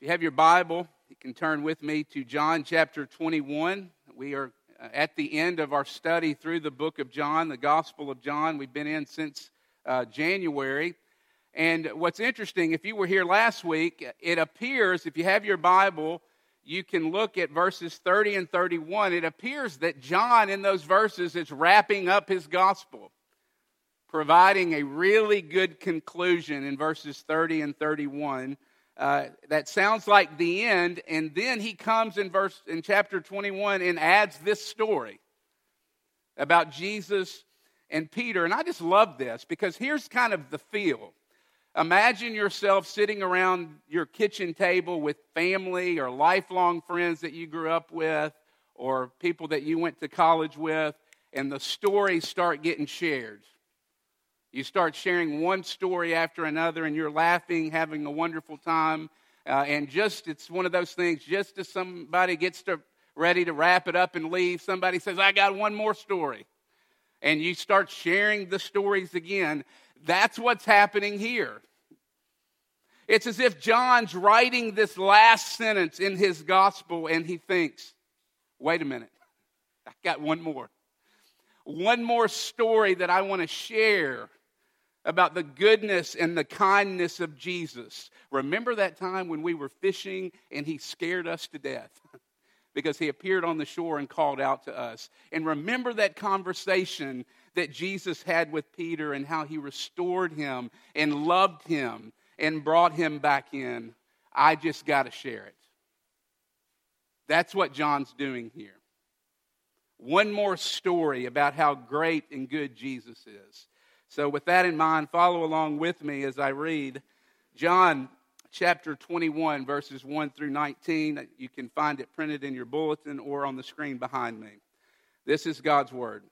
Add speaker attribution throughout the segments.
Speaker 1: If you have your Bible, you can turn with me to John chapter 21. We are uh, at the end of our study through the book of John, the Gospel of John. We've been in since uh, January. And what's interesting, if you were here last week, it appears, if you have your Bible, you can look at verses 30 and 31. It appears that John, in those verses, is wrapping up his gospel, providing a really good conclusion in verses 30 and 31 uh, that sounds like the end, and then he comes in verse in chapter 21 and adds this story about Jesus and Peter. And I just love this because here's kind of the feel. Imagine yourself sitting around your kitchen table with family or lifelong friends that you grew up with or people that you went to college with, and the stories start getting shared. You start sharing one story after another, and you're laughing, having a wonderful time. Uh, and just, it's one of those things, just as somebody gets to, ready to wrap it up and leave, somebody says, I got one more story. And you start sharing the stories again. That's what's happening here. It's as if John's writing this last sentence in his gospel, and he thinks, wait a minute, I got one more. One more story that I want to share about the goodness and the kindness of Jesus. Remember that time when we were fishing and he scared us to death because he appeared on the shore and called out to us. And remember that conversation that Jesus had with Peter and how he restored him and loved him and brought him back in. I just got to share it. That's what John's doing here. One more story about how great and good Jesus is. So, with that in mind, follow along with me as I read John chapter 21, verses 1 through 19. You can find it printed in your bulletin or on the screen behind me. This is God's Word.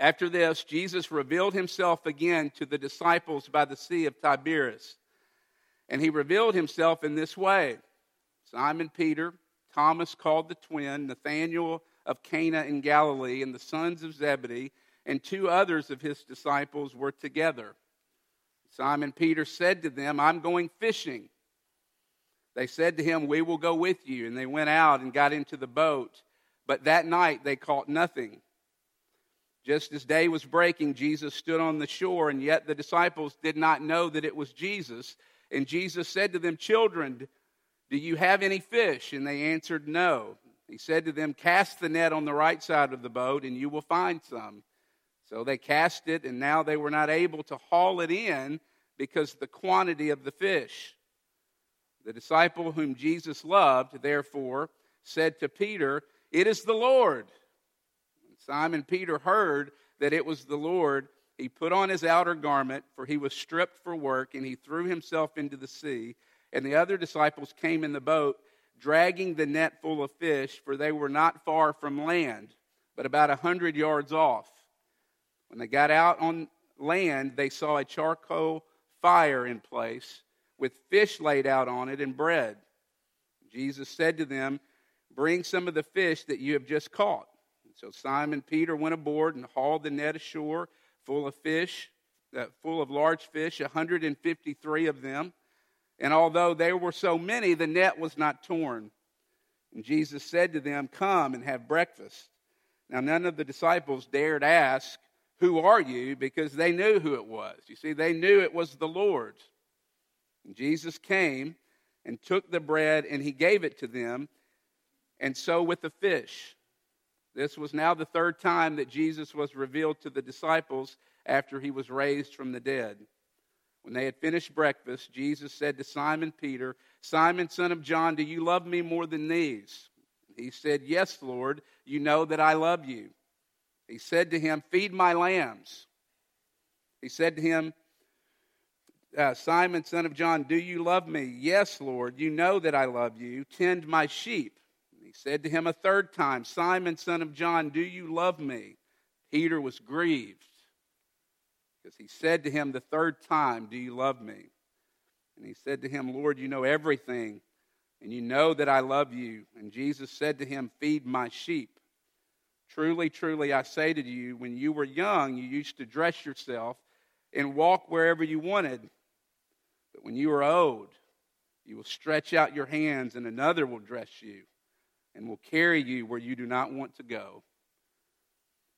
Speaker 1: After this, Jesus revealed himself again to the disciples by the Sea of Tiberias. And he revealed himself in this way Simon Peter, Thomas called the twin, Nathanael of Cana in Galilee, and the sons of Zebedee and two others of his disciples were together. Simon Peter said to them, I'm going fishing. They said to him, We will go with you. And they went out and got into the boat. But that night they caught nothing. Just as day was breaking, Jesus stood on the shore, and yet the disciples did not know that it was Jesus. And Jesus said to them, Children, do you have any fish? And they answered, No. He said to them, Cast the net on the right side of the boat, and you will find some. So they cast it, and now they were not able to haul it in because the quantity of the fish. The disciple whom Jesus loved, therefore, said to Peter, It is the Lord. When Simon Peter heard that it was the Lord, he put on his outer garment, for he was stripped for work, and he threw himself into the sea. And the other disciples came in the boat, dragging the net full of fish, for they were not far from land, but about a hundred yards off. When they got out on land, they saw a charcoal fire in place with fish laid out on it and bread. Jesus said to them, Bring some of the fish that you have just caught. And so Simon Peter went aboard and hauled the net ashore full of fish, uh, full of large fish, 153 of them. And although there were so many, the net was not torn. And Jesus said to them, Come and have breakfast. Now, none of the disciples dared ask, who are you? Because they knew who it was. You see, they knew it was the Lord. And Jesus came and took the bread and he gave it to them, and so with the fish. This was now the third time that Jesus was revealed to the disciples after he was raised from the dead. When they had finished breakfast, Jesus said to Simon Peter, Simon, son of John, do you love me more than these? He said, Yes, Lord, you know that I love you. He said to him, Feed my lambs. He said to him, uh, Simon, son of John, do you love me? Yes, Lord, you know that I love you. Tend my sheep. He said to him a third time, Simon, son of John, do you love me? Peter was grieved because he said to him the third time, Do you love me? And he said to him, Lord, you know everything, and you know that I love you. And Jesus said to him, Feed my sheep. Truly, truly, I say to you, when you were young, you used to dress yourself and walk wherever you wanted. But when you are old, You will stretch out your hands, and another will dress you and will carry you where you do not want to go.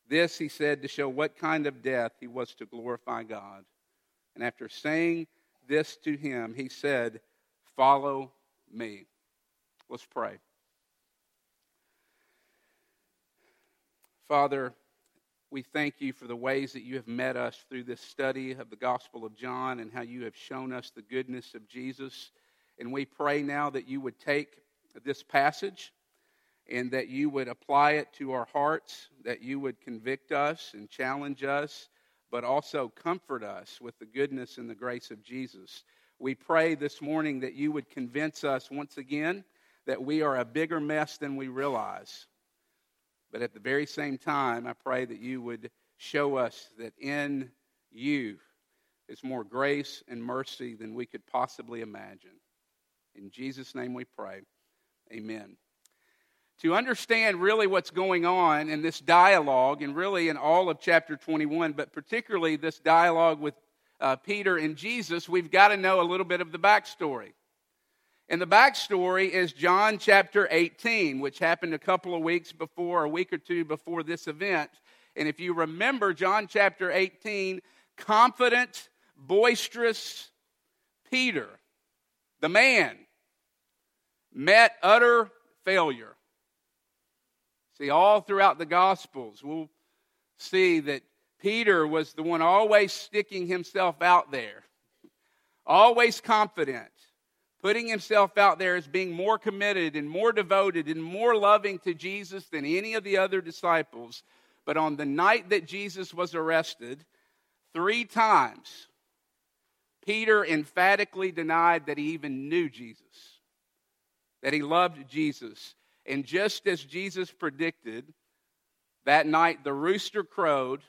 Speaker 1: This he said to show what kind of death he was to glorify God. And after saying this to him, he said, Follow me. Let's pray. Father, we thank you for the ways that you have met us through this study of the Gospel of John and how you have shown us the goodness of Jesus. And we pray now that you would take this passage and that you would apply it to our hearts, that you would convict us and challenge us, but also comfort us with the goodness and the grace of Jesus. We pray this morning that you would convince us once again that we are a bigger mess than we realize but at the very same time, I pray that you would show us that in you is more grace and mercy than we could possibly imagine. In Jesus' name we pray. Amen. To understand really what's going on in this dialogue, and really in all of chapter 21, but particularly this dialogue with uh, Peter and Jesus, we've got to know a little bit of the backstory. And the backstory is John chapter 18, which happened a couple of weeks before, a week or two before this event. And if you remember John chapter 18, confident, boisterous Peter, the man, met utter failure. See, all throughout the Gospels, we'll see that Peter was the one always sticking himself out there, always confident putting himself out there as being more committed and more devoted and more loving to Jesus than any of the other disciples. But on the night that Jesus was arrested, three times, Peter emphatically denied that he even knew Jesus, that he loved Jesus. And just as Jesus predicted, that night the rooster crowed.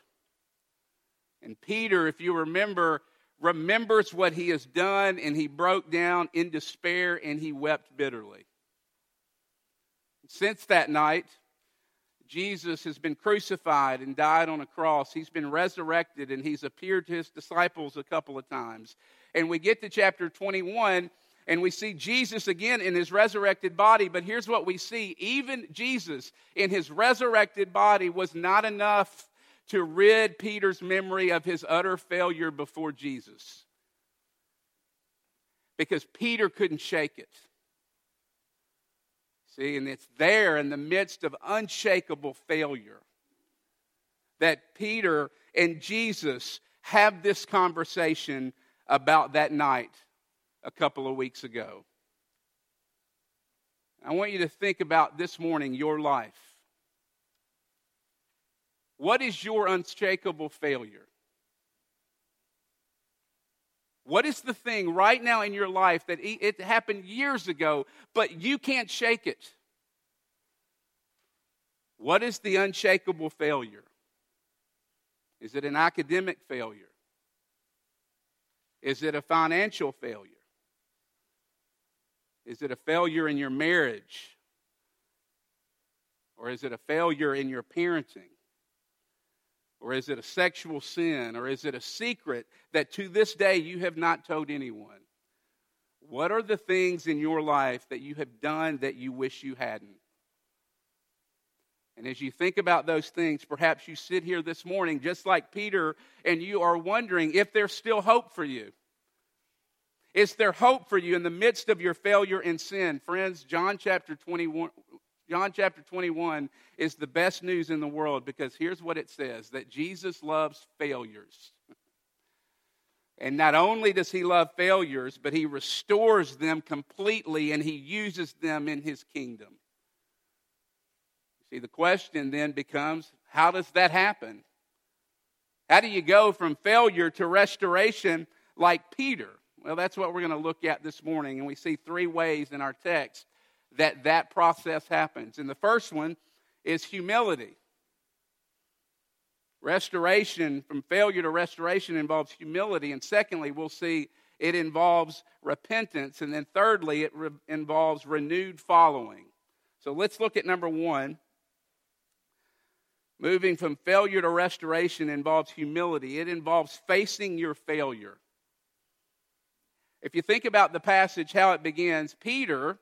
Speaker 1: And Peter, if you remember, remembers what he has done, and he broke down in despair and he wept bitterly. Since that night, Jesus has been crucified and died on a cross. He's been resurrected and he's appeared to his disciples a couple of times. And we get to chapter 21 and we see Jesus again in his resurrected body. But here's what we see even Jesus in his resurrected body was not enough to rid Peter's memory of his utter failure before Jesus. Because Peter couldn't shake it. See, and it's there in the midst of unshakable failure that Peter and Jesus have this conversation about that night a couple of weeks ago. I want you to think about this morning your life. What is your unshakable failure? What is the thing right now in your life that it happened years ago, but you can't shake it? What is the unshakable failure? Is it an academic failure? Is it a financial failure? Is it a failure in your marriage? Or is it a failure in your parenting? Or is it a sexual sin? Or is it a secret that to this day you have not told anyone? What are the things in your life that you have done that you wish you hadn't? And as you think about those things, perhaps you sit here this morning just like Peter and you are wondering if there's still hope for you. Is there hope for you in the midst of your failure and sin? Friends, John chapter 21, John chapter 21 is the best news in the world because here's what it says that Jesus loves failures. And not only does he love failures, but he restores them completely and he uses them in his kingdom. See, the question then becomes how does that happen? How do you go from failure to restoration like Peter? Well, that's what we're going to look at this morning. And we see three ways in our text that that process happens. And the first one is humility. Restoration, from failure to restoration, involves humility. And secondly, we'll see it involves repentance. And then thirdly, it re- involves renewed following. So let's look at number one. Moving from failure to restoration involves humility, it involves facing your failure. If you think about the passage, how it begins, Peter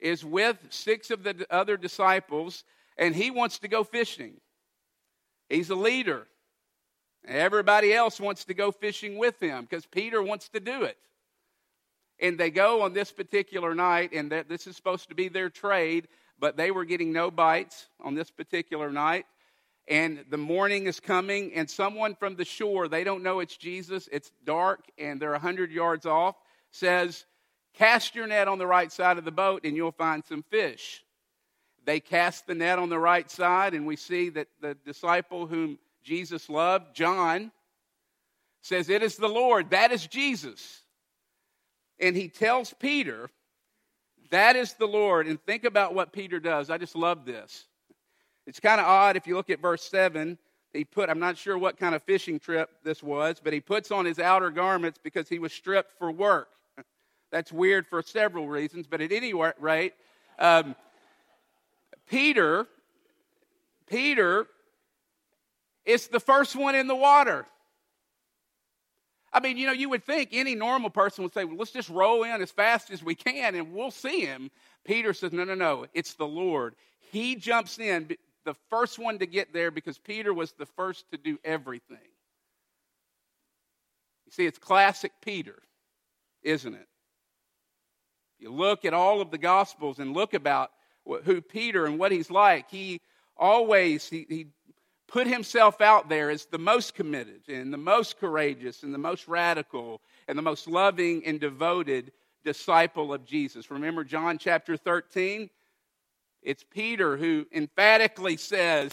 Speaker 1: is with six of the other disciples, and he wants to go fishing. He's a leader. Everybody else wants to go fishing with him because Peter wants to do it. And they go on this particular night, and that this is supposed to be their trade, but they were getting no bites on this particular night. And the morning is coming, and someone from the shore, they don't know it's Jesus, it's dark, and they're 100 yards off, says, Cast your net on the right side of the boat, and you'll find some fish. They cast the net on the right side, and we see that the disciple whom Jesus loved, John, says, It is the Lord, that is Jesus. And he tells Peter, That is the Lord. And think about what Peter does. I just love this. It's kind of odd if you look at verse 7. He put, I'm not sure what kind of fishing trip this was, but he puts on his outer garments because he was stripped for work. That's weird for several reasons, but at any rate, um, Peter, Peter is the first one in the water. I mean, you know, you would think any normal person would say, well, let's just roll in as fast as we can and we'll see him. Peter says, no, no, no, it's the Lord. He jumps in, the first one to get there because Peter was the first to do everything. You see, it's classic Peter, isn't it? You look at all of the Gospels and look about who Peter and what he's like. He always, he, he put himself out there as the most committed and the most courageous and the most radical and the most loving and devoted disciple of Jesus. Remember John chapter 13? It's Peter who emphatically says,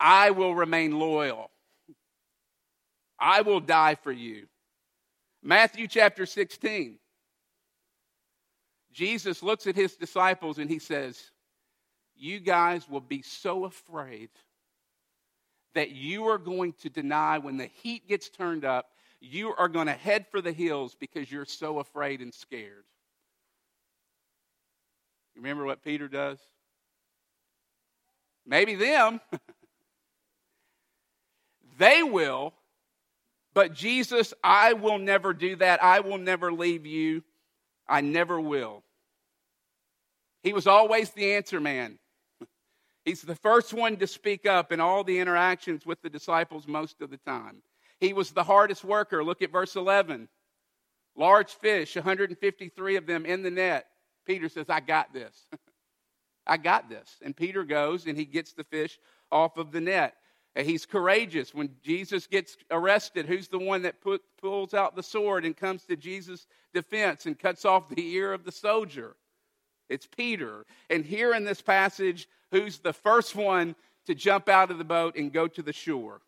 Speaker 1: I will remain loyal. I will die for you. Matthew chapter 16. Jesus looks at his disciples and he says, You guys will be so afraid that you are going to deny when the heat gets turned up, you are going to head for the hills because you're so afraid and scared. You remember what Peter does? Maybe them. they will, but Jesus, I will never do that. I will never leave you. I never will. He was always the answer man. He's the first one to speak up in all the interactions with the disciples most of the time. He was the hardest worker. Look at verse 11. Large fish, 153 of them in the net. Peter says, I got this. I got this. And Peter goes and he gets the fish off of the net. He's courageous. When Jesus gets arrested, who's the one that put, pulls out the sword and comes to Jesus' defense and cuts off the ear of the soldier? It's Peter. And here in this passage, who's the first one to jump out of the boat and go to the shore?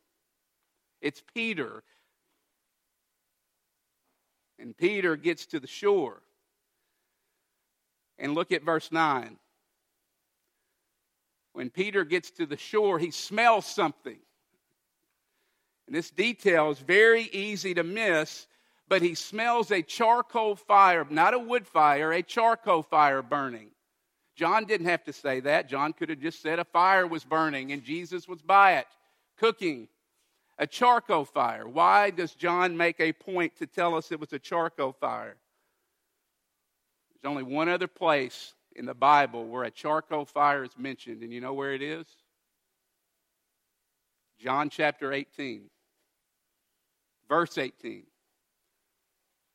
Speaker 1: It's Peter. And Peter gets to the shore. And look at verse 9. When Peter gets to the shore, he smells something. And this detail is very easy to miss but he smells a charcoal fire, not a wood fire, a charcoal fire burning. John didn't have to say that. John could have just said a fire was burning and Jesus was by it, cooking. A charcoal fire. Why does John make a point to tell us it was a charcoal fire? There's only one other place in the Bible where a charcoal fire is mentioned, and you know where it is? John chapter 18, verse 18.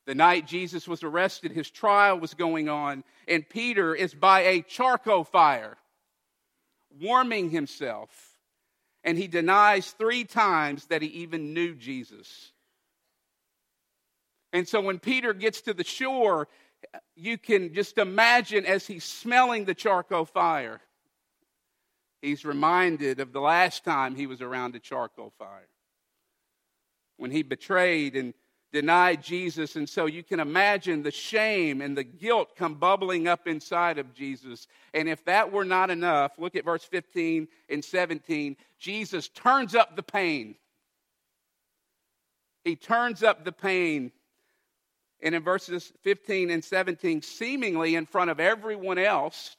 Speaker 1: The night Jesus was arrested, his trial was going on, and Peter is by a charcoal fire, warming himself. And he denies three times that he even knew Jesus. And so when Peter gets to the shore, you can just imagine as he's smelling the charcoal fire, he's reminded of the last time he was around a charcoal fire. When he betrayed and denied Jesus. And so you can imagine the shame and the guilt come bubbling up inside of Jesus. And if that were not enough, look at verse 15 and 17. Jesus turns up the pain. He turns up the pain. And in verses 15 and 17, seemingly in front of everyone else,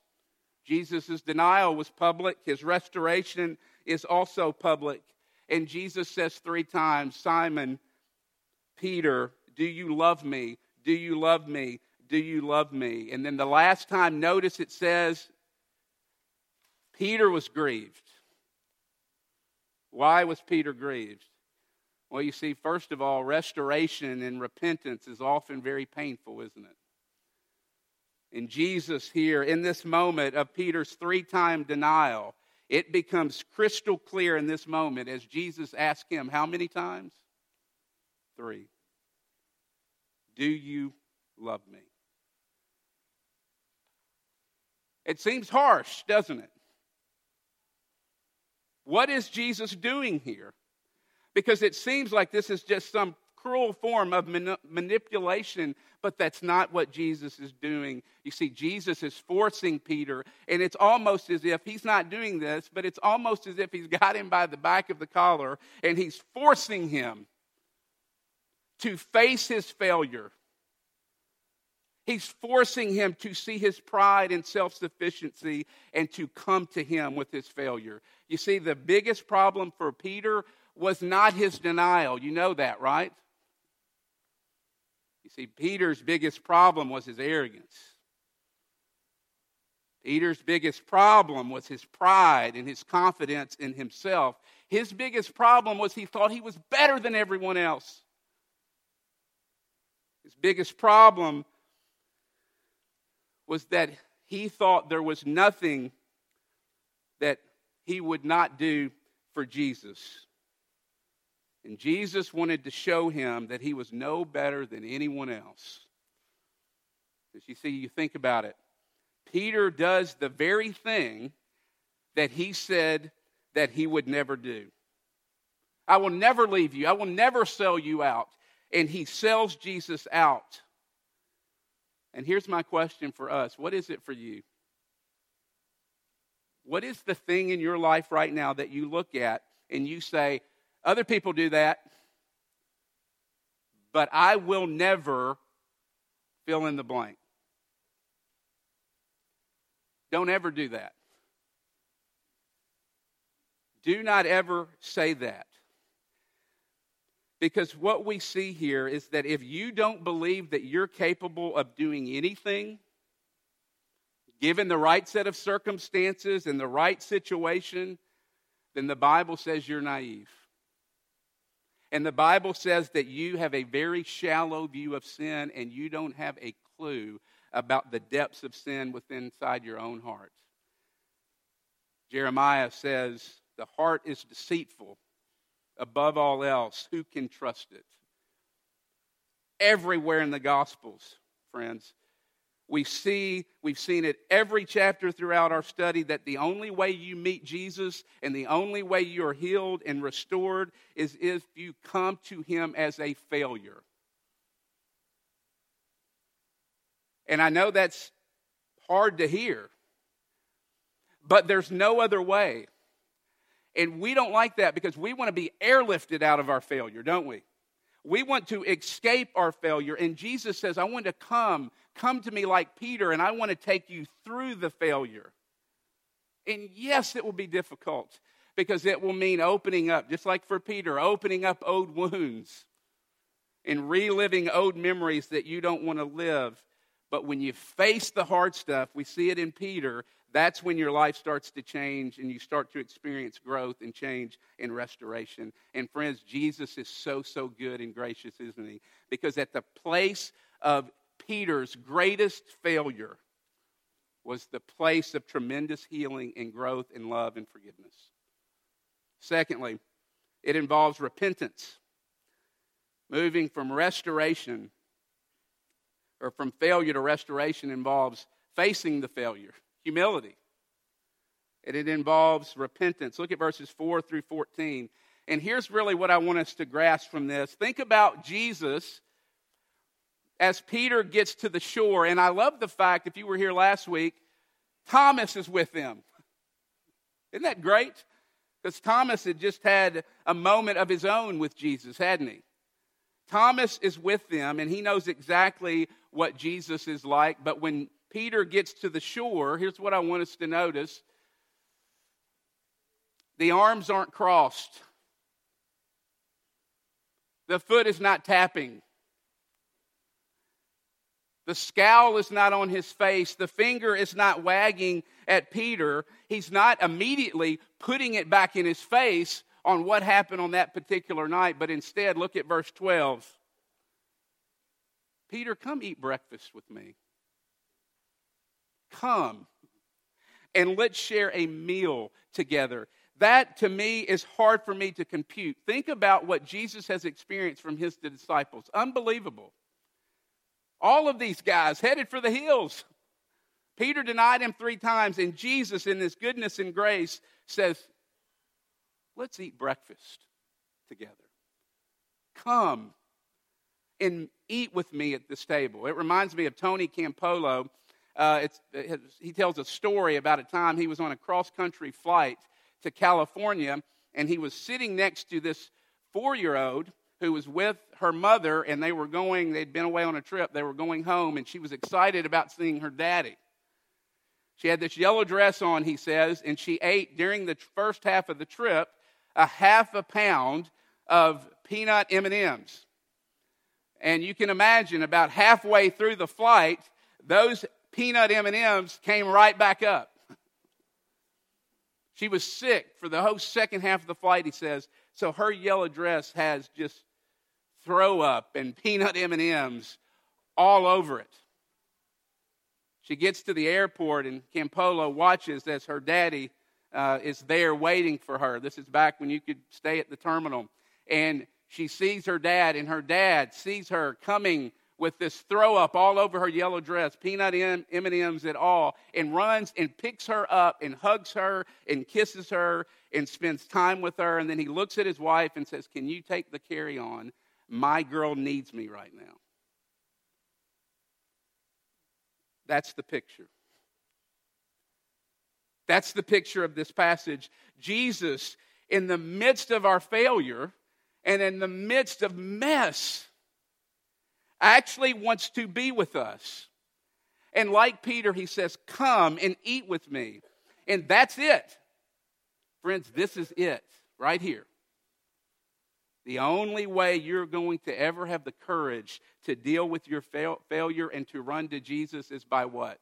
Speaker 1: Jesus' denial was public, his restoration is also public. And Jesus says three times, Simon, Peter, do you love me? Do you love me? Do you love me? And then the last time, notice it says, Peter was grieved. Why was Peter grieved? Well, you see, first of all, restoration and repentance is often very painful, isn't it? And Jesus here, in this moment of Peter's three time denial, it becomes crystal clear in this moment as Jesus asks him, How many times? Three. Do you love me? It seems harsh, doesn't it? What is Jesus doing here? Because it seems like this is just some cruel form of manipulation, but that's not what Jesus is doing. You see, Jesus is forcing Peter, and it's almost as if he's not doing this, but it's almost as if he's got him by the back of the collar and he's forcing him to face his failure. He's forcing him to see his pride and self sufficiency and to come to him with his failure. You see, the biggest problem for Peter was not his denial. You know that, right? You see, Peter's biggest problem was his arrogance. Peter's biggest problem was his pride and his confidence in himself. His biggest problem was he thought he was better than everyone else. His biggest problem was that he thought there was nothing that he would not do for Jesus. And Jesus wanted to show him that he was no better than anyone else. As you see, you think about it. Peter does the very thing that he said that he would never do. I will never leave you. I will never sell you out. And he sells Jesus out. And here's my question for us What is it for you? What is the thing in your life right now that you look at and you say, other people do that, but I will never fill in the blank. Don't ever do that. Do not ever say that. Because what we see here is that if you don't believe that you're capable of doing anything, given the right set of circumstances and the right situation, then the Bible says you're naive. And the Bible says that you have a very shallow view of sin and you don't have a clue about the depths of sin within inside your own heart. Jeremiah says, The heart is deceitful above all else. Who can trust it? Everywhere in the Gospels, friends, we see, we've seen it every chapter throughout our study that the only way you meet Jesus and the only way you are healed and restored is if you come to Him as a failure. And I know that's hard to hear, but there's no other way. And we don't like that because we want to be airlifted out of our failure, don't we? We want to escape our failure. And Jesus says, I want to come Come to me like Peter, and I want to take you through the failure. And yes, it will be difficult because it will mean opening up, just like for Peter, opening up old wounds and reliving old memories that you don't want to live. But when you face the hard stuff, we see it in Peter, that's when your life starts to change and you start to experience growth and change and restoration. And friends, Jesus is so, so good and gracious, isn't he? Because at the place of Peter's greatest failure was the place of tremendous healing and growth and love and forgiveness. Secondly, it involves repentance, moving from restoration or from failure to restoration involves facing the failure, humility. And it involves repentance. Look at verses 4 through 14. And here's really what I want us to grasp from this. Think about Jesus as Peter gets to the shore. And I love the fact, if you were here last week, Thomas is with them. Isn't that great? Because Thomas had just had a moment of his own with Jesus, hadn't he? Thomas is with them, and he knows exactly what Jesus is like. But when Peter gets to the shore, here's what I want us to notice the arms aren't crossed, the foot is not tapping. The scowl is not on his face. The finger is not wagging at Peter. He's not immediately putting it back in his face on what happened on that particular night, but instead, look at verse 12. Peter, come eat breakfast with me. Come and let's share a meal together. That to me is hard for me to compute. Think about what Jesus has experienced from his disciples. Unbelievable. All of these guys headed for the hills. Peter denied him three times, and Jesus, in his goodness and grace, says, Let's eat breakfast together. Come and eat with me at this table. It reminds me of Tony Campolo. Uh, it, he tells a story about a time he was on a cross country flight to California, and he was sitting next to this four year old who was with her mother, and they were going, they'd been away on a trip, they were going home, and she was excited about seeing her daddy. She had this yellow dress on, he says, and she ate during the first half of the trip a half a pound of peanut M&Ms. And you can imagine about halfway through the flight, those peanut M&Ms came right back up. She was sick for the whole second half of the flight, he says. So her yellow dress has just throw up and peanut M&Ms all over it. She gets to the airport and Campolo watches as her daddy uh, is there waiting for her. This is back when you could stay at the terminal. And she sees her dad, and her dad sees her coming with this throw up all over her yellow dress, peanut M&Ms at all, and runs and picks her up and hugs her and kisses her and spends time with her. And then he looks at his wife and says, "Can you take the carry on? My girl needs me right now." That's the picture. That's the picture of this passage. Jesus, in the midst of our failure and in the midst of mess, actually wants to be with us. And like Peter, he says, Come and eat with me. And that's it. Friends, this is it right here. The only way you're going to ever have the courage to deal with your fail- failure and to run to Jesus is by what?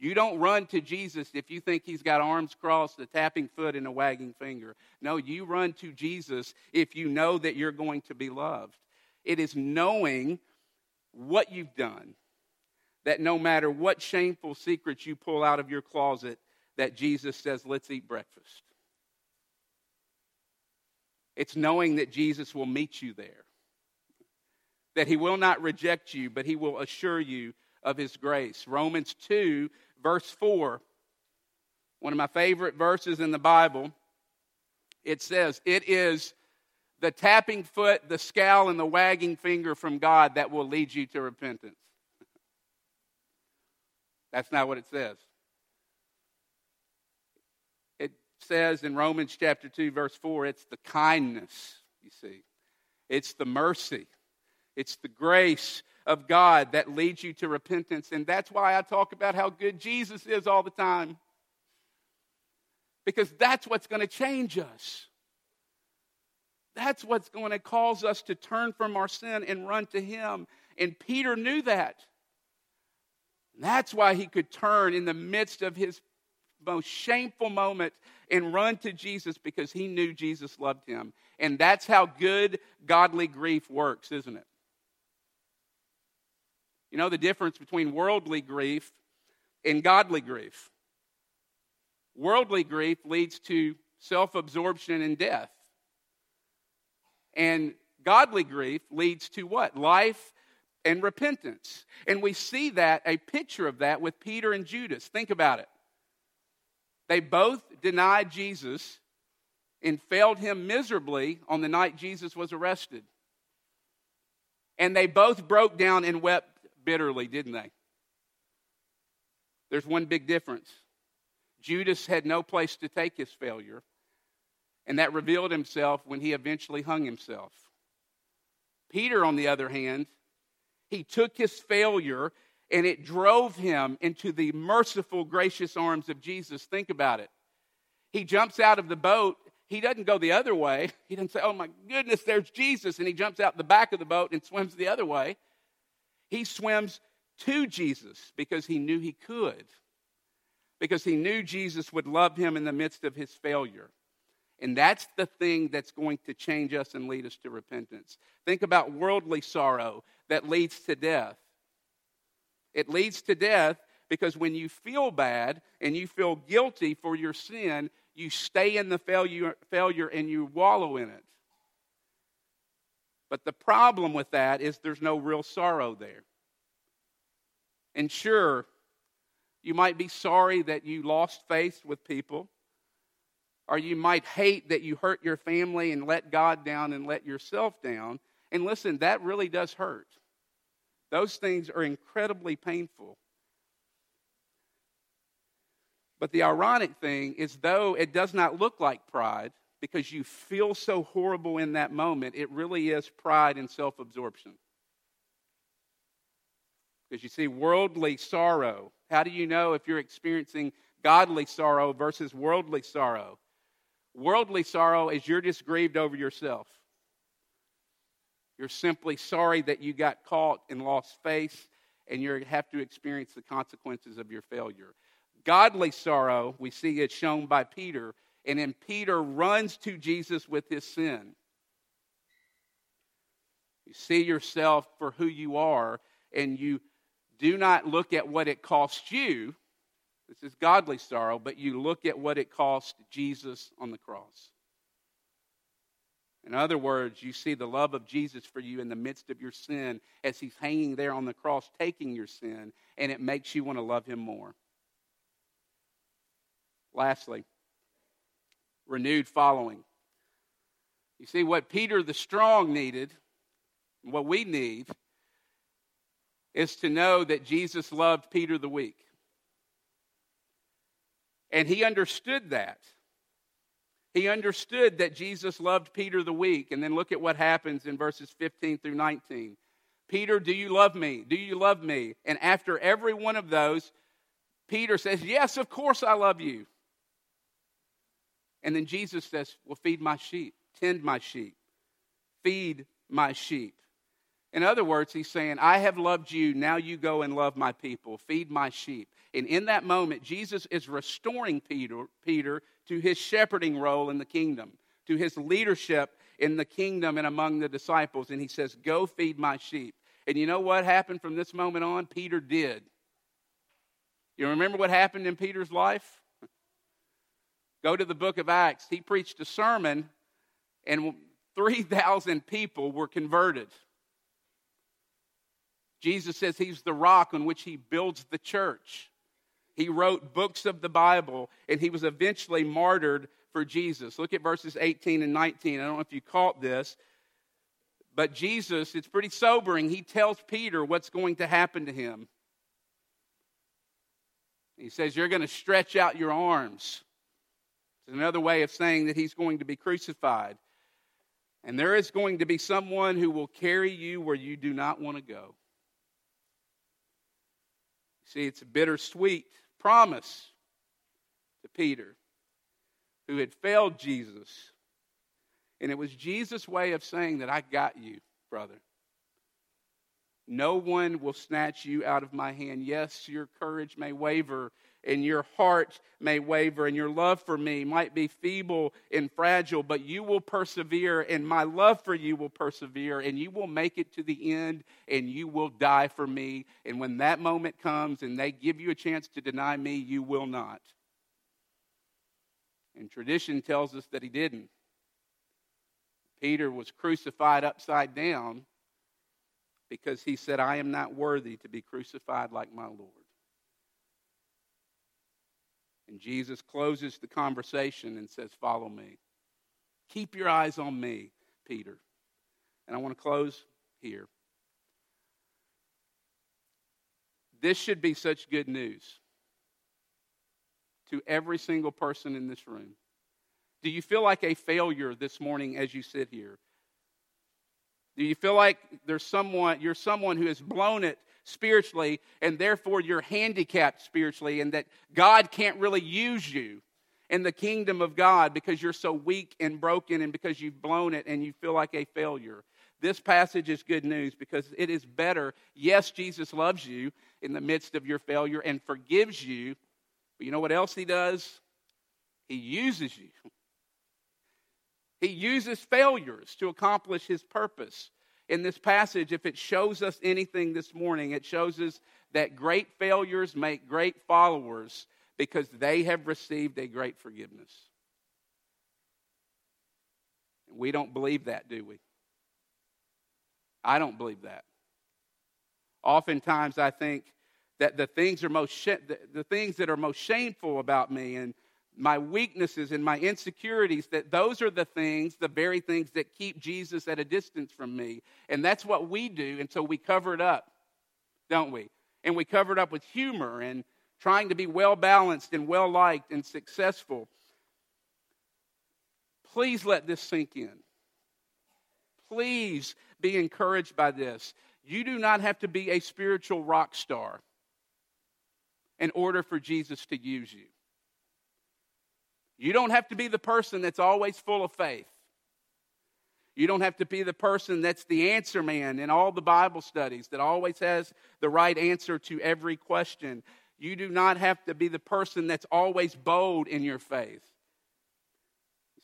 Speaker 1: You don't run to Jesus if you think he's got arms crossed, a tapping foot, and a wagging finger. No, you run to Jesus if you know that you're going to be loved. It is knowing what you've done, that no matter what shameful secrets you pull out of your closet, that Jesus says, let's eat breakfast. It's knowing that Jesus will meet you there, that he will not reject you, but he will assure you of his grace. Romans 2, verse 4, one of my favorite verses in the Bible, it says, It is the tapping foot, the scowl, and the wagging finger from God that will lead you to repentance. That's not what it says. It says in Romans chapter 2, verse 4, it's the kindness, you see. It's the mercy. It's the grace of God that leads you to repentance. And that's why I talk about how good Jesus is all the time. Because that's what's going to change us. That's what's going to cause us to turn from our sin and run to Him. And Peter knew that. that's why he could turn in the midst of his most shameful moment and run to Jesus because he knew Jesus loved him. And that's how good godly grief works, isn't it? You know the difference between worldly grief and godly grief. Worldly grief leads to self absorption and death. And godly grief leads to what? Life and repentance. And we see that, a picture of that, with Peter and Judas. Think about it. They both denied Jesus and failed him miserably on the night Jesus was arrested. And they both broke down and wept bitterly, didn't they? There's one big difference. Judas had no place to take his failure, and that revealed himself when he eventually hung himself. Peter, on the other hand, he took his failure and it drove him into the merciful, gracious arms of Jesus. Think about it. He jumps out of the boat. He doesn't go the other way. He doesn't say, Oh my goodness, there's Jesus. And he jumps out the back of the boat and swims the other way. He swims to Jesus because he knew he could, because he knew Jesus would love him in the midst of his failure. And that's the thing that's going to change us and lead us to repentance. Think about worldly sorrow that leads to death. It leads to death because when you feel bad and you feel guilty for your sin, you stay in the failure, failure and you wallow in it. But the problem with that is there's no real sorrow there. And sure, you might be sorry that you lost faith with people, or you might hate that you hurt your family and let God down and let yourself down. And listen, that really does hurt. Those things are incredibly painful. But the ironic thing is, though it does not look like pride, because you feel so horrible in that moment, it really is pride and self absorption. Because you see, worldly sorrow, how do you know if you're experiencing godly sorrow versus worldly sorrow? Worldly sorrow is you're just grieved over yourself. You're simply sorry that you got caught and lost face, and you have to experience the consequences of your failure. Godly sorrow, we see it shown by Peter, and then Peter runs to Jesus with his sin. You see yourself for who you are, and you do not look at what it cost you. This is godly sorrow, but you look at what it cost Jesus on the cross. In other words, you see the love of Jesus for you in the midst of your sin as he's hanging there on the cross taking your sin, and it makes you want to love him more. Lastly, renewed following. You see, what Peter the strong needed, what we need, is to know that Jesus loved Peter the weak. And he understood that. He understood that Jesus loved Peter the weak. And then look at what happens in verses 15 through 19. Peter, do you love me? Do you love me? And after every one of those, Peter says, Yes, of course I love you. And then Jesus says, Well, feed my sheep, tend my sheep, feed my sheep. In other words, he's saying, I have loved you, now you go and love my people, feed my sheep. And in that moment, Jesus is restoring Peter, Peter to his shepherding role in the kingdom, to his leadership in the kingdom and among the disciples. And he says, Go feed my sheep. And you know what happened from this moment on? Peter did. You remember what happened in Peter's life? Go to the book of Acts. He preached a sermon, and 3,000 people were converted. Jesus says he's the rock on which he builds the church. He wrote books of the Bible, and he was eventually martyred for Jesus. Look at verses 18 and 19. I don't know if you caught this, but Jesus, it's pretty sobering. He tells Peter what's going to happen to him. He says, You're going to stretch out your arms. It's another way of saying that he's going to be crucified. And there is going to be someone who will carry you where you do not want to go. See, it's bittersweet promise to Peter, who had failed Jesus. And it was Jesus' way of saying that I got you, brother. No one will snatch you out of my hand. Yes, your courage may waver and your heart may waver and your love for me might be feeble and fragile, but you will persevere and my love for you will persevere and you will make it to the end and you will die for me. And when that moment comes and they give you a chance to deny me, you will not. And tradition tells us that he didn't. Peter was crucified upside down because he said, I am not worthy to be crucified like my Lord. And Jesus closes the conversation and says, Follow me. Keep your eyes on me, Peter. And I want to close here. This should be such good news to every single person in this room. Do you feel like a failure this morning as you sit here? Do you feel like there's someone, you're someone who has blown it spiritually and therefore you're handicapped spiritually and that God can't really use you in the kingdom of God because you're so weak and broken and because you've blown it and you feel like a failure? this passage is good news because it is better. Yes, Jesus loves you in the midst of your failure and forgives you. But you know what else he does? He uses you. He uses failures to accomplish his purpose. In this passage, if it shows us anything this morning, it shows us that great failures make great followers because they have received a great forgiveness. We don't believe that, do we? I don't believe that. Oftentimes, I think that the things are most sh- the, the things that are most shameful about me and my weaknesses and my insecurities that those are the things the very things that keep jesus at a distance from me. And that's what we do and so we cover it up don't we? And we cover it up with humor and trying to be well balanced and well liked and successful. Please let this sink in. Please be encouraged by this. You do not have to be a spiritual rock star in order for jesus to use you you don't have to be the person that's always full of faith. You don't have to be the person that's the answer man in all the Bible studies that always has the right answer to every question. You do not have to be the person that's always bold in your faith.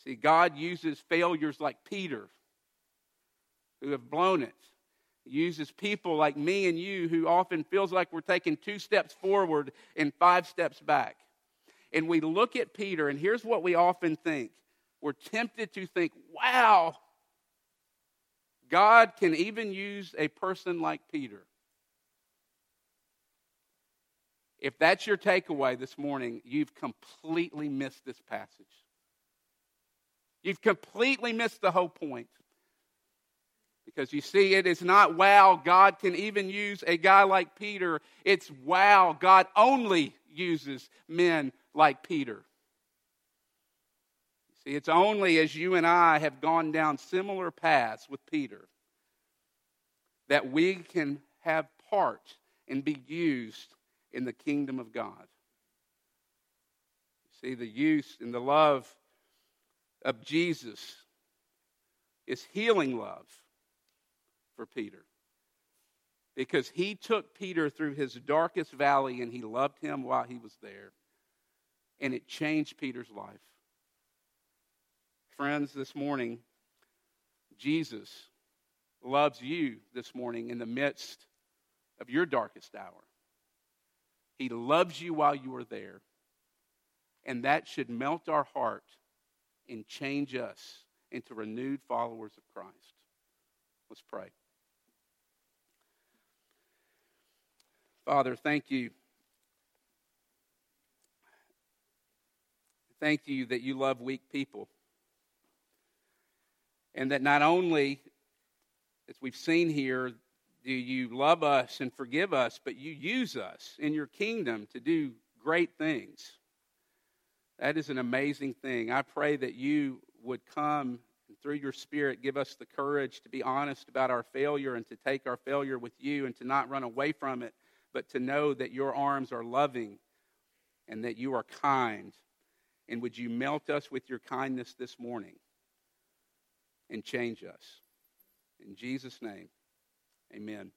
Speaker 1: See, God uses failures like Peter, who have blown it. He uses people like me and you who often feels like we're taking two steps forward and five steps back and we look at Peter, and here's what we often think we're tempted to think, wow, God can even use a person like Peter. If that's your takeaway this morning, you've completely missed this passage. You've completely missed the whole point. Because you see, it is not wow, God can even use a guy like Peter. It's wow, God only uses men like Peter. See, it's only as you and I have gone down similar paths with Peter that we can have part and be used in the kingdom of God. See, the use and the love of Jesus is healing love for Peter. Because he took Peter through his darkest valley and he loved him while he was there and it changed Peter's life. Friends, this morning, Jesus loves you this morning in the midst of your darkest hour. He loves you while you are there. And that should melt our heart and change us into renewed followers of Christ. Let's pray. Father, thank you thank you that you love weak people. And that not only, as we've seen here, do you love us and forgive us, but you use us in your kingdom to do great things. That is an amazing thing. I pray that you would come and through your Spirit give us the courage to be honest about our failure and to take our failure with you and to not run away from it, but to know that your arms are loving and that you are kind and would you melt us with your kindness this morning and change us? In Jesus' name, amen.